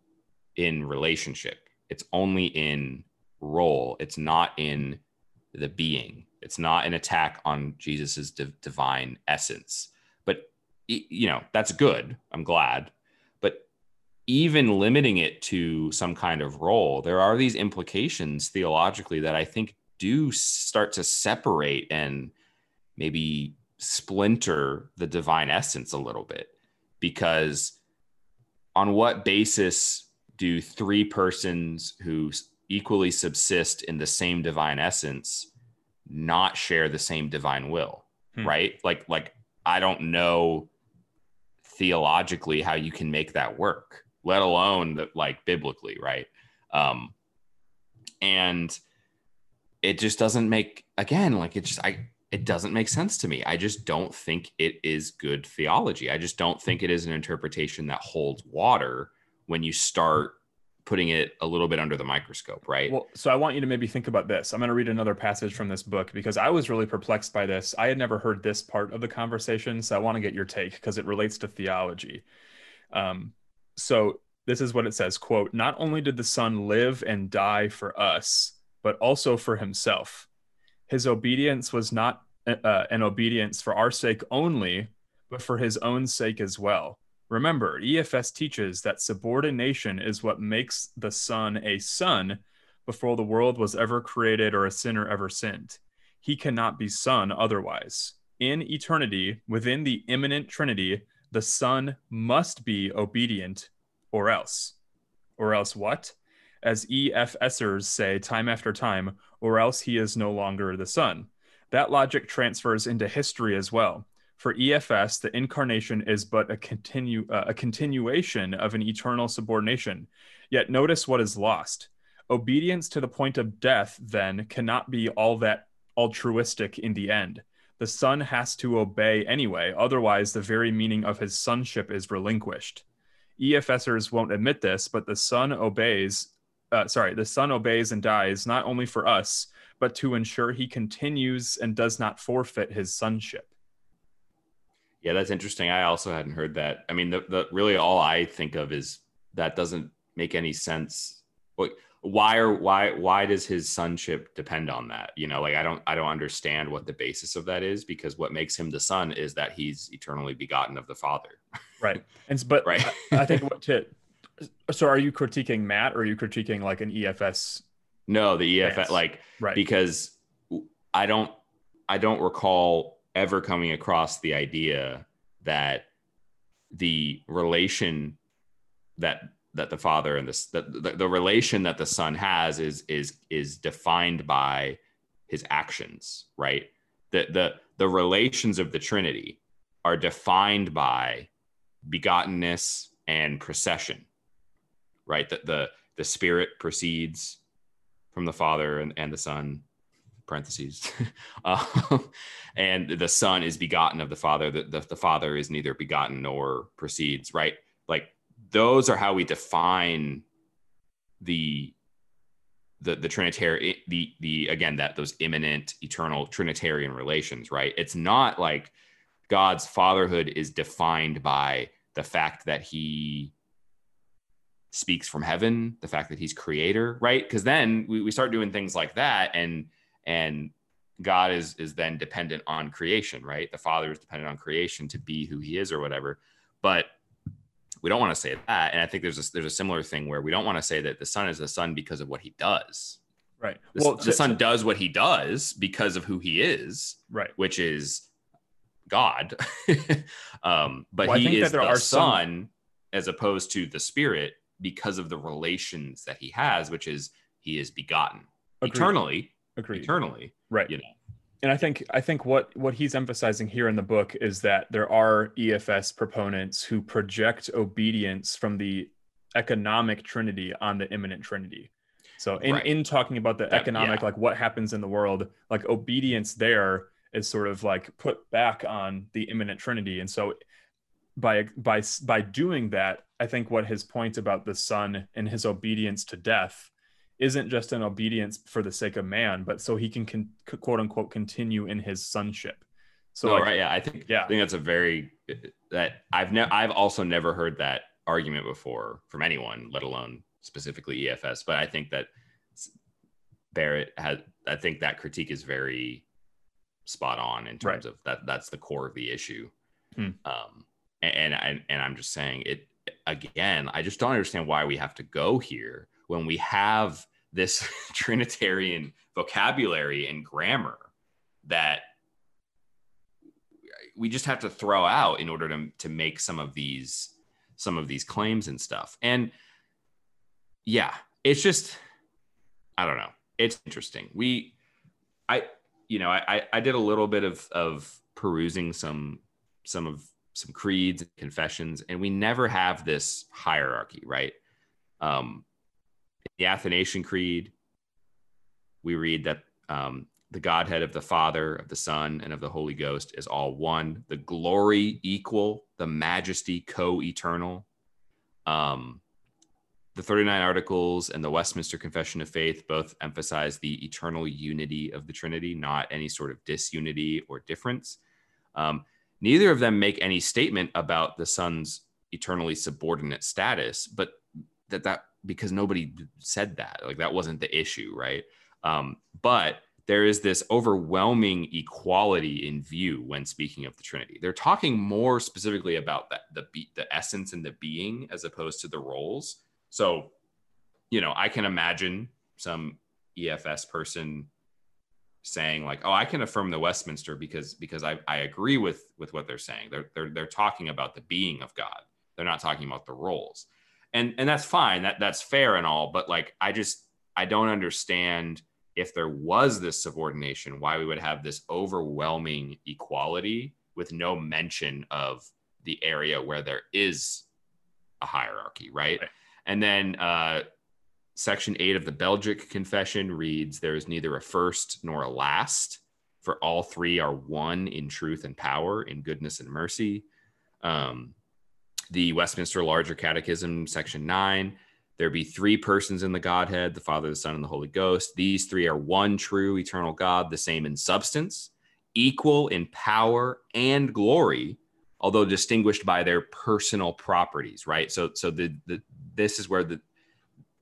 in relationship it's only in role it's not in the being it's not an attack on jesus's divine essence. But you know that's good. I'm glad. But even limiting it to some kind of role there are these implications theologically that i think do start to separate and maybe splinter the divine essence a little bit. Because on what basis do three persons who equally subsist in the same divine essence not share the same divine will hmm. right? Like like i don't know theologically how you can make that work let alone that like biblically right? Um and it just doesn't make again like it just i it doesn't make sense to me. I just don't think it is good theology. I just don't think it is an interpretation that holds water when you start putting it a little bit under the microscope, right? Well, so I want you to maybe think about this. I'm going to read another passage from this book because I was really perplexed by this. I had never heard this part of the conversation, so I want to get your take because it relates to theology. Um, so this is what it says: "Quote: Not only did the Son live and die for us, but also for Himself. His obedience was not uh, an obedience for our sake only, but for His own sake as well." Remember, EFS teaches that subordination is what makes the Son a son before the world was ever created or a sinner ever sinned. He cannot be Son otherwise. In eternity, within the immanent Trinity, the Son must be obedient or else. Or else what? As EFSers say time after time, or else he is no longer the Son. That logic transfers into history as well. For EFS, the incarnation is but a continue uh, a continuation of an eternal subordination. Yet notice what is lost. Obedience to the point of death then cannot be all that altruistic in the end. The son has to obey anyway, otherwise the very meaning of his sonship is relinquished. EFSers won't admit this, but the son obeys uh, sorry, the son obeys and dies not only for us, but to ensure he continues and does not forfeit his sonship. Yeah, that's interesting. I also hadn't heard that. I mean, the, the really all I think of is that doesn't make any sense. What, why are why why does his sonship depend on that? You know, like I don't I don't understand what the basis of that is because what makes him the son is that he's eternally begotten of the Father. Right. And but right. I, I think what to so are you critiquing Matt or are you critiquing like an EFS? No, the EFS like right because I don't I don't recall ever coming across the idea that the relation that that the father and this the, the, the relation that the son has is is is defined by his actions right? The the the relations of the trinity are defined by begottenness and procession right? That the the spirit proceeds from the father and, and the son parentheses. Um, and the son is begotten of the father. The, the, the father is neither begotten nor proceeds right? Like those are how we define the the the trinitarian the the again that those immanent eternal trinitarian relations right? It's not like god's fatherhood is defined by the fact that he speaks from heaven the fact that he's creator right? Because then we, we start doing things like that and and god is is then dependent on creation right? The father is dependent on creation to be who he is or whatever. But we don't want to say that. And i think there's a, there's a similar thing where we don't want to say that the son is the son because of what he does. Right. The, well the to, son to, does what he does because of who he is right. which is god. Um but well, he is the son some... as opposed to the spirit because of the relations that he has which is he is begotten Agreed. eternally Agreed. eternally right you know and I think I think what what he's emphasizing here in the book is that there are EFS proponents who project obedience from the economic trinity on the immanent trinity. So in right. in talking about the economic yeah. like what happens in the world, like obedience there is sort of like put back on the immanent trinity. And so by by by doing that, I think what his point about the son and his obedience to death isn't just an obedience for the sake of man, but so he can, can quote unquote continue in his sonship. So no, like, right, yeah, I think yeah, I think that's a very that I've never I've also never heard that argument before from anyone, let alone specifically EFS. But I think that Barrett has I think that critique is very spot on in terms right. of that that's the core of the issue. Hmm. Um, and, and and I'm just saying it again. I just don't understand why we have to go here when we have this Trinitarian vocabulary and grammar that we just have to throw out in order to, to make some of these some of these claims and stuff. And yeah, it's just I don't know. It's interesting. We I you know, I I did a little bit of of perusing some some of some creeds and confessions and we never have this hierarchy, right? Um the Athanasian Creed, we read that um, the Godhead of the Father, of the Son, and of the Holy Ghost is all one. The glory equal, the majesty co-eternal. Um, the 39 Articles and the Westminster Confession of Faith both emphasize the eternal unity of the Trinity, not any sort of disunity or difference. Um, neither of them make any statement about the Son's eternally subordinate status, but that that because nobody said that. Like that wasn't the issue, right? Um, but there is this overwhelming equality in view when speaking of the Trinity. They're talking more specifically about that the be- the essence and the being as opposed to the roles. So, you know, I can imagine some EFS person saying like, "Oh, I can affirm the Westminster because because I, I agree with with what they're saying. They're they're they're talking about the being of God. They're not talking about the roles." And and that's fine that that's fair and all but like i just i don't understand if there was this subordination why we would have this overwhelming equality with no mention of the area where there is a hierarchy right, right. and then uh section 8 of the belgic confession reads there is neither a first nor a last for all three are one in truth and power in goodness and mercy um the Westminster Larger Catechism, section nine. There be three persons in the Godhead, the Father, the Son, and the Holy Ghost. These three are one true eternal God, the same in substance, equal in power and glory, although distinguished by their personal properties, right? So so the, the this is where the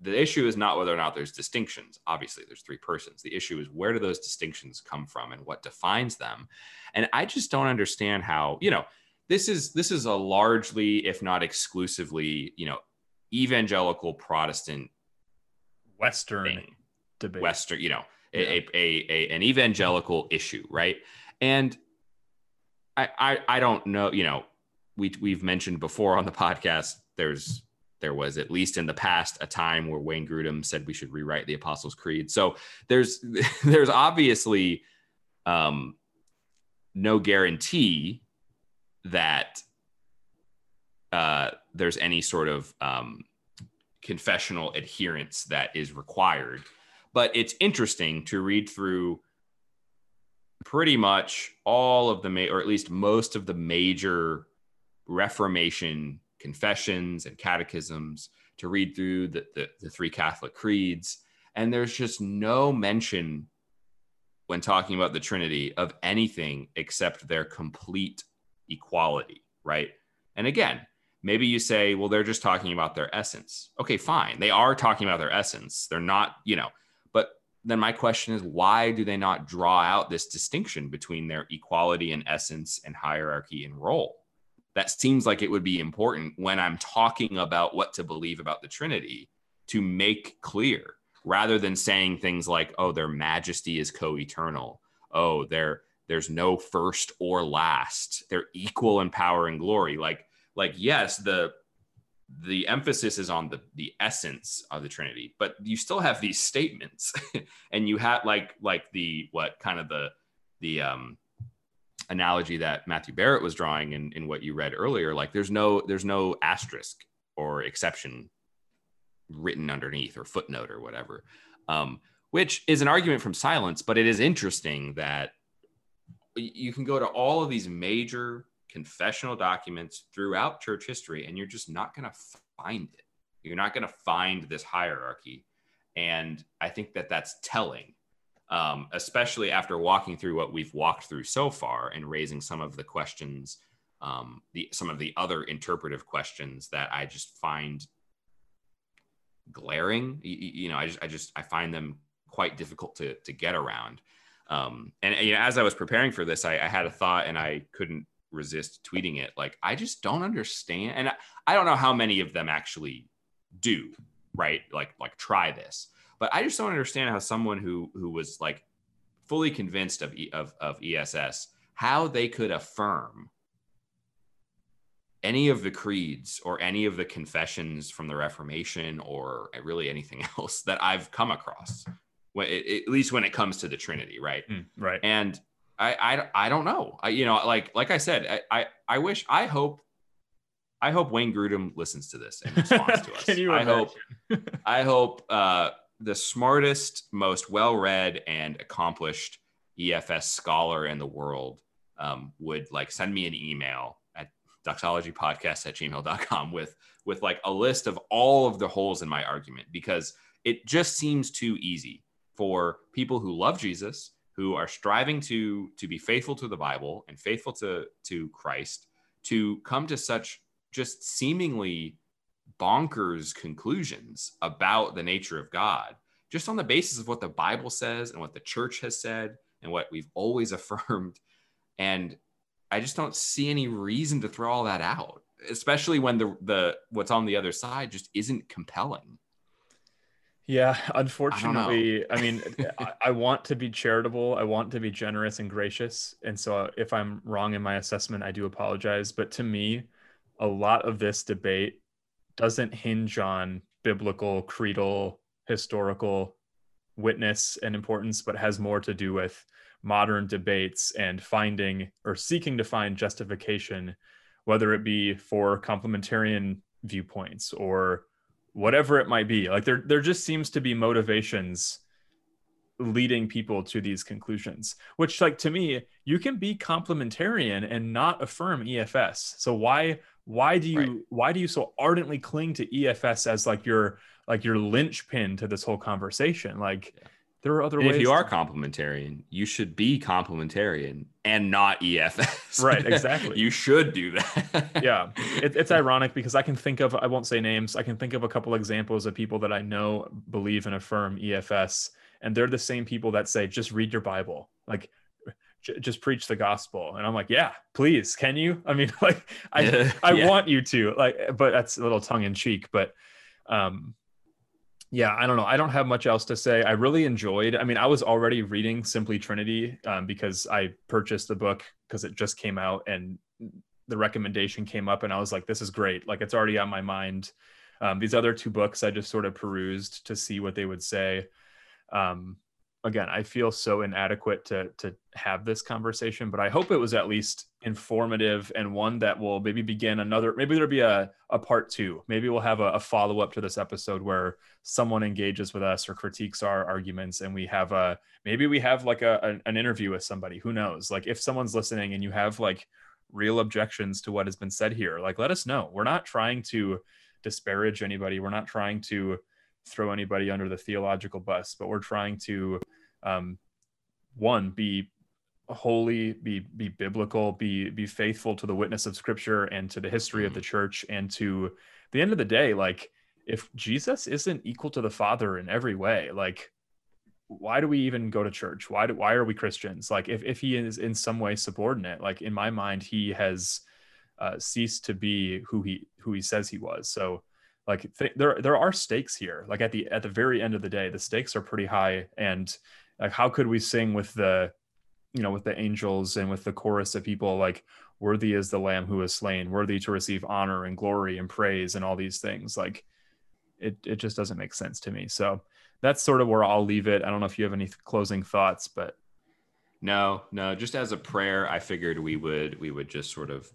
the issue is not whether or not there's distinctions. Obviously, there's three persons. The issue is where do those distinctions come from and what defines them? And I just don't understand how, you know, this is this is a largely, if not exclusively, you know, evangelical Protestant Western thing. debate. Western, you know, yeah. a, a, a, an evangelical issue, right? And I, I I don't know, you know, we we've mentioned before on the podcast, there's there was at least in the past a time where Wayne Grudem said we should rewrite the Apostles' Creed. So there's there's obviously um, no guarantee that uh, there's any sort of um, confessional adherence that is required. But it's interesting to read through pretty much all of the, ma- or at least most of the major Reformation confessions and catechisms, to read through the, the, the three Catholic creeds. And there's just no mention when talking about the Trinity of anything except their complete equality, right? And again, maybe you say, well, they're just talking about their essence. Okay, fine. They are talking about their essence. They're not, you know, but then my question is, why do they not draw out this distinction between their equality in essence and hierarchy in role? That seems like it would be important when I'm talking about what to believe about the Trinity to make clear rather than saying things like, oh, their majesty is co eternal. Oh, they're there's no first or last. They're equal in power and glory. Like, like yes, the the emphasis is on the the essence of the Trinity, but you still have these statements, and you have like like the what kind of the the um analogy that Matthew Barrett was drawing in, in what you read earlier, like there's no there's no asterisk or exception written underneath or footnote or whatever, um, which is an argument from silence. But it is interesting that you can go to all of these major confessional documents throughout church history and you're just not going to find it. You're not going to find this hierarchy. And i think that that's telling um, especially after walking through what we've walked through so far and raising some of the questions um, the some of the other interpretive questions that i just find glaring. You, you know i just i just i find them quite difficult to to get around um, and you know, as I was preparing for this, I, I, had a thought and I couldn't resist tweeting it. Like, I just don't understand. And I, I don't know how many of them actually do, right? Like, like try this, but I just don't understand how someone who, who was like fully convinced of, of, of ESS, how they could affirm any of the creeds or any of the confessions from the Reformation or really anything else that I've come across at least when it comes to the Trinity, right? Mm, right. And I, I, I don't know. I, you know, like, like I said, I, I, I wish, I hope, I hope Wayne Grudem listens to this and responds to us. Can you I hope, I hope, uh, the smartest, most well-read and accomplished EFS scholar in the world um, would like send me an email at doxologypodcast at gmail.com with with like a list of all of the holes in my argument because it just seems too easy for people who love Jesus, who are striving to to be faithful to the Bible and faithful to to Christ, to come to such just seemingly bonkers conclusions about the nature of God, just on the basis of what the Bible says and what the church has said and what we've always affirmed. And I just don't see any reason to throw all that out, especially when the the what's on the other side just isn't compelling. Yeah, unfortunately, I, I mean, I, I, want to be charitable. I want to be generous and gracious. And so if I'm wrong in my assessment, I do apologize. But to me, a lot of this debate doesn't hinge on biblical, creedal, historical witness and importance, but has more to do with modern debates and finding or seeking to find justification, whether it be for complementarian viewpoints or whatever it might be like there there just seems to be motivations leading people to these conclusions which like to me you can be complementarian and not affirm efs so why why do you right. why do you so ardently cling to efs as like your like your linchpin to this whole conversation like yeah. There are other and ways if you are complementarian you should be complementarian and not EFS. Right, exactly. you should do that. yeah. It, it's ironic because I can think of, I won't say names, I can think of a couple examples of people that I know believe and affirm EFS. And they're the same people that say, just read your Bible. Like, just preach the gospel. And I'm like, yeah, please. Can you? I mean, like, I, I want you to, like, but that's a little tongue in cheek. But, um, yeah, I don't know. I don't have much else to say. I really enjoyed. I mean, I was already reading Simply Trinity um, because I purchased the book because it just came out, and the recommendation came up and I was like, this is great. Like it's already on my mind. Um, these other two books I just sort of perused to see what they would say. Um, again, I feel so inadequate to to have this conversation, but I hope it was at least informative and one that will maybe begin another. Maybe there'll be a a part two. Maybe we'll have a, a follow up to this episode where someone engages with us or critiques our arguments, and we have a maybe we have like a, an interview with somebody. Who knows? Like if someone's listening and you have like real objections to what has been said here, like let us know. We're not trying to disparage anybody. We're not trying to throw anybody under the theological bus, but we're trying to um, one be holy, be be biblical, be be faithful to the witness of Scripture and to the history of the mm-hmm. church, and to the end of the day, like if Jesus isn't equal to the Father in every way, like why do we even go to church? Why do why are we Christians? Like if if he is in some way subordinate, like in my mind, he has uh, ceased to be who he who he says he was. So like th- there there are stakes here. Like at the at the very end of the day, the stakes are pretty high, and like how could we sing with the you know with the angels and with the chorus of people like worthy is the lamb who is slain worthy to receive honor and glory and praise and all these things? Like it it just doesn't make sense to me. So that's sort of where i'll leave it. I don't know if you have any closing thoughts but no no just as a prayer i figured we would we would just sort of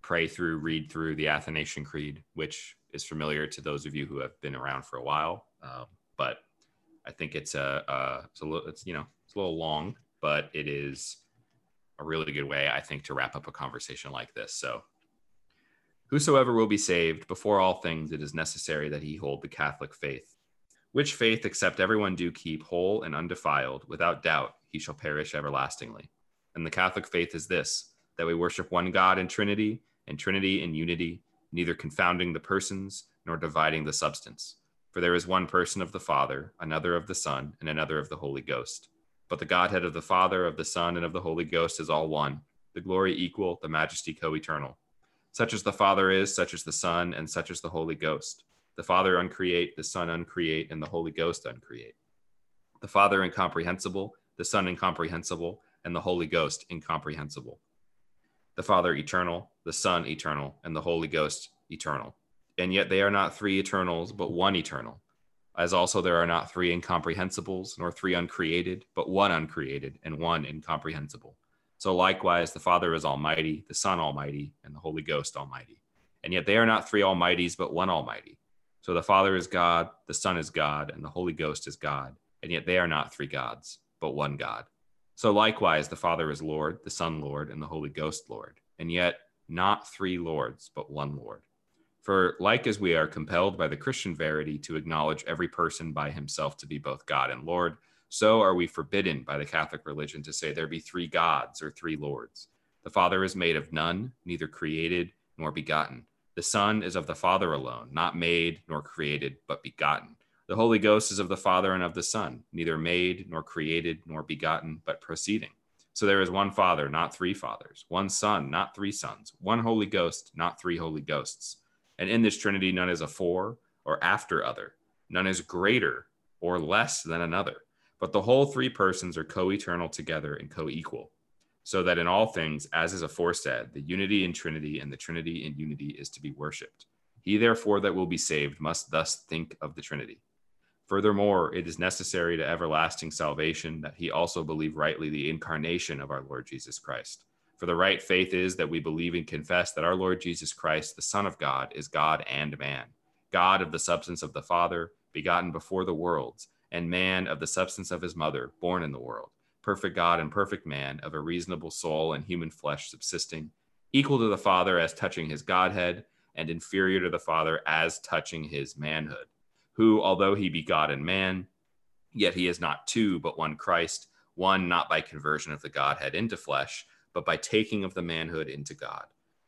pray through read through the athanasian creed which is familiar to those of you who have been around for a while um, but I think it's a, a it's a little it's you know it's a little long, but it is a really good way I think to wrap up a conversation like this. So whosoever will be saved before all things it is necessary that he hold the Catholic faith, which faith except everyone do keep whole and undefiled without doubt he shall perish everlastingly. And the Catholic faith is this that we worship one God in Trinity and Trinity in unity, neither confounding the persons nor dividing the substance for there is one person of the Father, another of the Son, and another of the Holy Ghost. But the Godhead of the Father, of the Son, and of the Holy Ghost is all one, the glory equal, the majesty co eternal. Such as the Father is, such as the Son, and such as the Holy Ghost. The Father uncreate, the Son uncreate, and the Holy Ghost uncreate. The Father incomprehensible, the Son incomprehensible, and the Holy Ghost incomprehensible. The Father eternal, the Son eternal, and the Holy Ghost eternal and yet they are not three eternals, but one eternal. As also there are not three incomprehensibles, nor three uncreated, but one uncreated, and one incomprehensible. So likewise, the Father is almighty, the Son almighty, and the Holy Ghost almighty. And yet they are not three almighties, but one almighty. So the Father is God, the Son is God, and the Holy Ghost is God. And yet they are not three gods, but one God. So likewise, the Father is Lord, the Son Lord, and the Holy Ghost Lord. And yet not three Lords, but one Lord. For like as we are compelled by the Christian verity to acknowledge every person by himself to be both God and Lord, so are we forbidden by the Catholic religion to say there be three gods or three lords. The Father is made of none, neither created nor begotten. The Son is of the Father alone, not made nor created, but begotten. The Holy Ghost is of the Father and of the Son, neither made nor created nor begotten, but proceeding. So there is one Father, not three fathers, one Son, not three sons, one Holy Ghost, not three Holy Ghosts and in this Trinity, none is a afore or after other, none is greater or less than another, but the whole three persons are co eternal together and co equal. So that in all things, as is aforesaid, the unity in Trinity and the Trinity in unity is to be worshipped. He therefore that will be saved must thus think of the Trinity. Furthermore, it is necessary to everlasting salvation that he also believe rightly the incarnation of our Lord Jesus Christ. For the right faith is that we believe and confess that our Lord Jesus Christ, the Son of God, is God and man, God of the substance of the Father, begotten before the worlds, and man of the substance of his mother, born in the world, perfect God and perfect man, of a reasonable soul and human flesh subsisting, equal to the Father as touching his Godhead, and inferior to the Father as touching his manhood, who, although he be God and man, yet he is not two, but one Christ, one not by conversion of the Godhead into flesh but by taking of the manhood into God.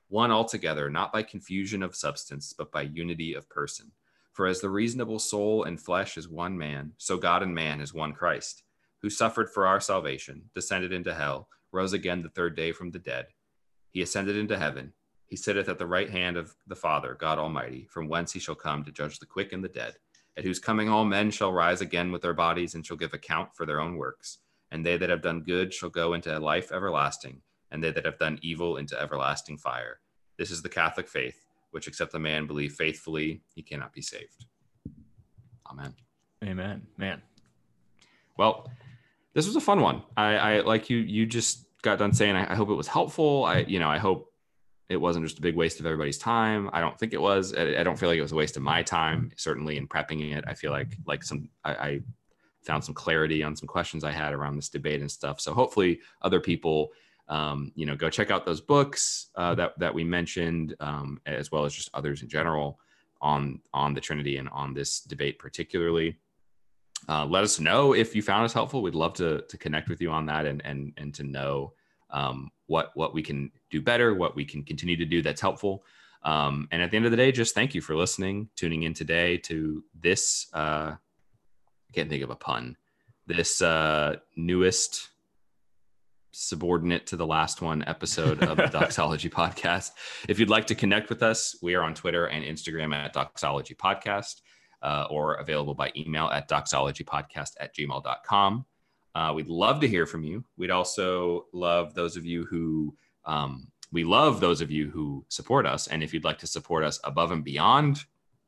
One altogether, not by confusion of substance, but by unity of person. For as the reasonable soul and flesh is one man, so God and man is one Christ, who suffered for our salvation, descended into hell, rose again the third day from the dead. He ascended into heaven. He sitteth at the right hand of the Father, God Almighty, from whence he shall come to judge the quick and the dead, at whose coming all men shall rise again with their bodies and shall give account for their own works. And they that have done good shall go into life everlasting and they that have done evil into everlasting fire. This is the Catholic faith, which except a man believe faithfully, he cannot be saved. Amen. Amen. Man. Well, this was a fun one. I, I like you. You just got done saying. I, I hope it was helpful. I, you know, I hope it wasn't just a big waste of everybody's time. I don't think it was. I, don't feel like it was a waste of my time. Certainly in prepping it, I feel like like some I, I found some clarity on some questions I had around this debate and stuff. So hopefully other people, um, you know, go check out those books uh, that that we mentioned, um, as well as just others in general on on the Trinity and on this debate particularly. Uh, let us know if you found us helpful. We'd love to to connect with you on that and and and to know um, what what we can do better, what we can continue to do that's helpful. Um, and at the end of the day, just thank you for listening, tuning in today to this. Uh, I can't think of a pun. This uh, newest subordinate to the last one episode of the Doxology Podcast. If you'd like to connect with us, we are on Twitter and Instagram at Doxology Podcast. Uh, or available by email at doxologypodcast at gmail.com. Uh, we'd love to hear from you. We'd also love those of you who um, we love those of you who support us. And if you'd like to support us above and beyond,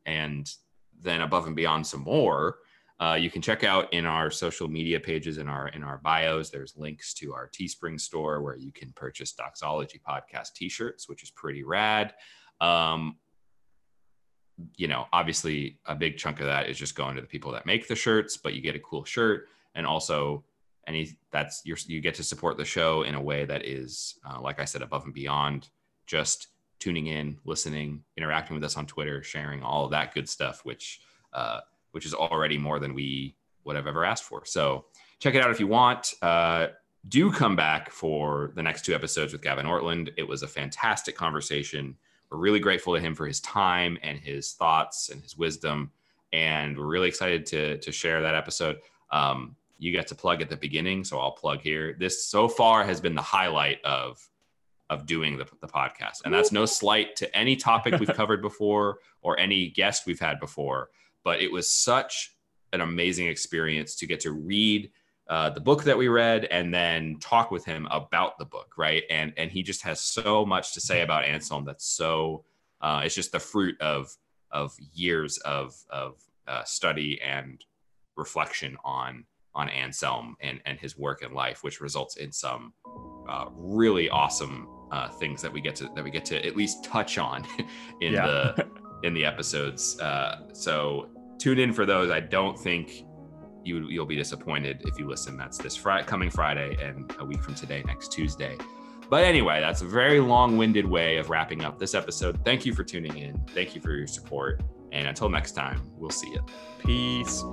and then above and beyond some more, uh, you can check out in our social media pages in our in our bios. There's links to our Teespring store where you can purchase Doxology podcast T-shirts, which is pretty rad. Um, you know, obviously, a big chunk of that is just going to the people that make the shirts, but you get a cool shirt, and also any that's you you get to support the show in a way that is, uh, like I said, above and beyond just tuning in, listening, interacting with us on Twitter, sharing all of that good stuff, which. Uh, which is already more than we would have ever asked for. So check it out if you want. Uh, do come back for the next two episodes with Gavin Ortlund It was a fantastic conversation. We're really grateful to him for his time and his thoughts and his wisdom. And we're really excited to, to share that episode. Um, you get to plug at the beginning, so I'll plug here. This so far has been the highlight of of doing the, the podcast. And that's no slight to any topic we've covered before or any guest we've had before but it was such an amazing experience to get to read uh, the book that we read and then talk with him about the book right and and he just has so much to say about anselm that's so uh, it's just the fruit of of years of of uh, study and reflection on on anselm and and his work in life which results in some uh, really awesome uh, things that we get to that we get to at least touch on in yeah. the in the episodes uh, so tune in for those. I don't think you you'll be disappointed if you listen. That's this Friday, coming Friday and a week from today, next Tuesday. But anyway, that's a very long-winded way of wrapping up this episode. Thank you for tuning in. Thank you for your support. And until next time, we'll see you. Peace.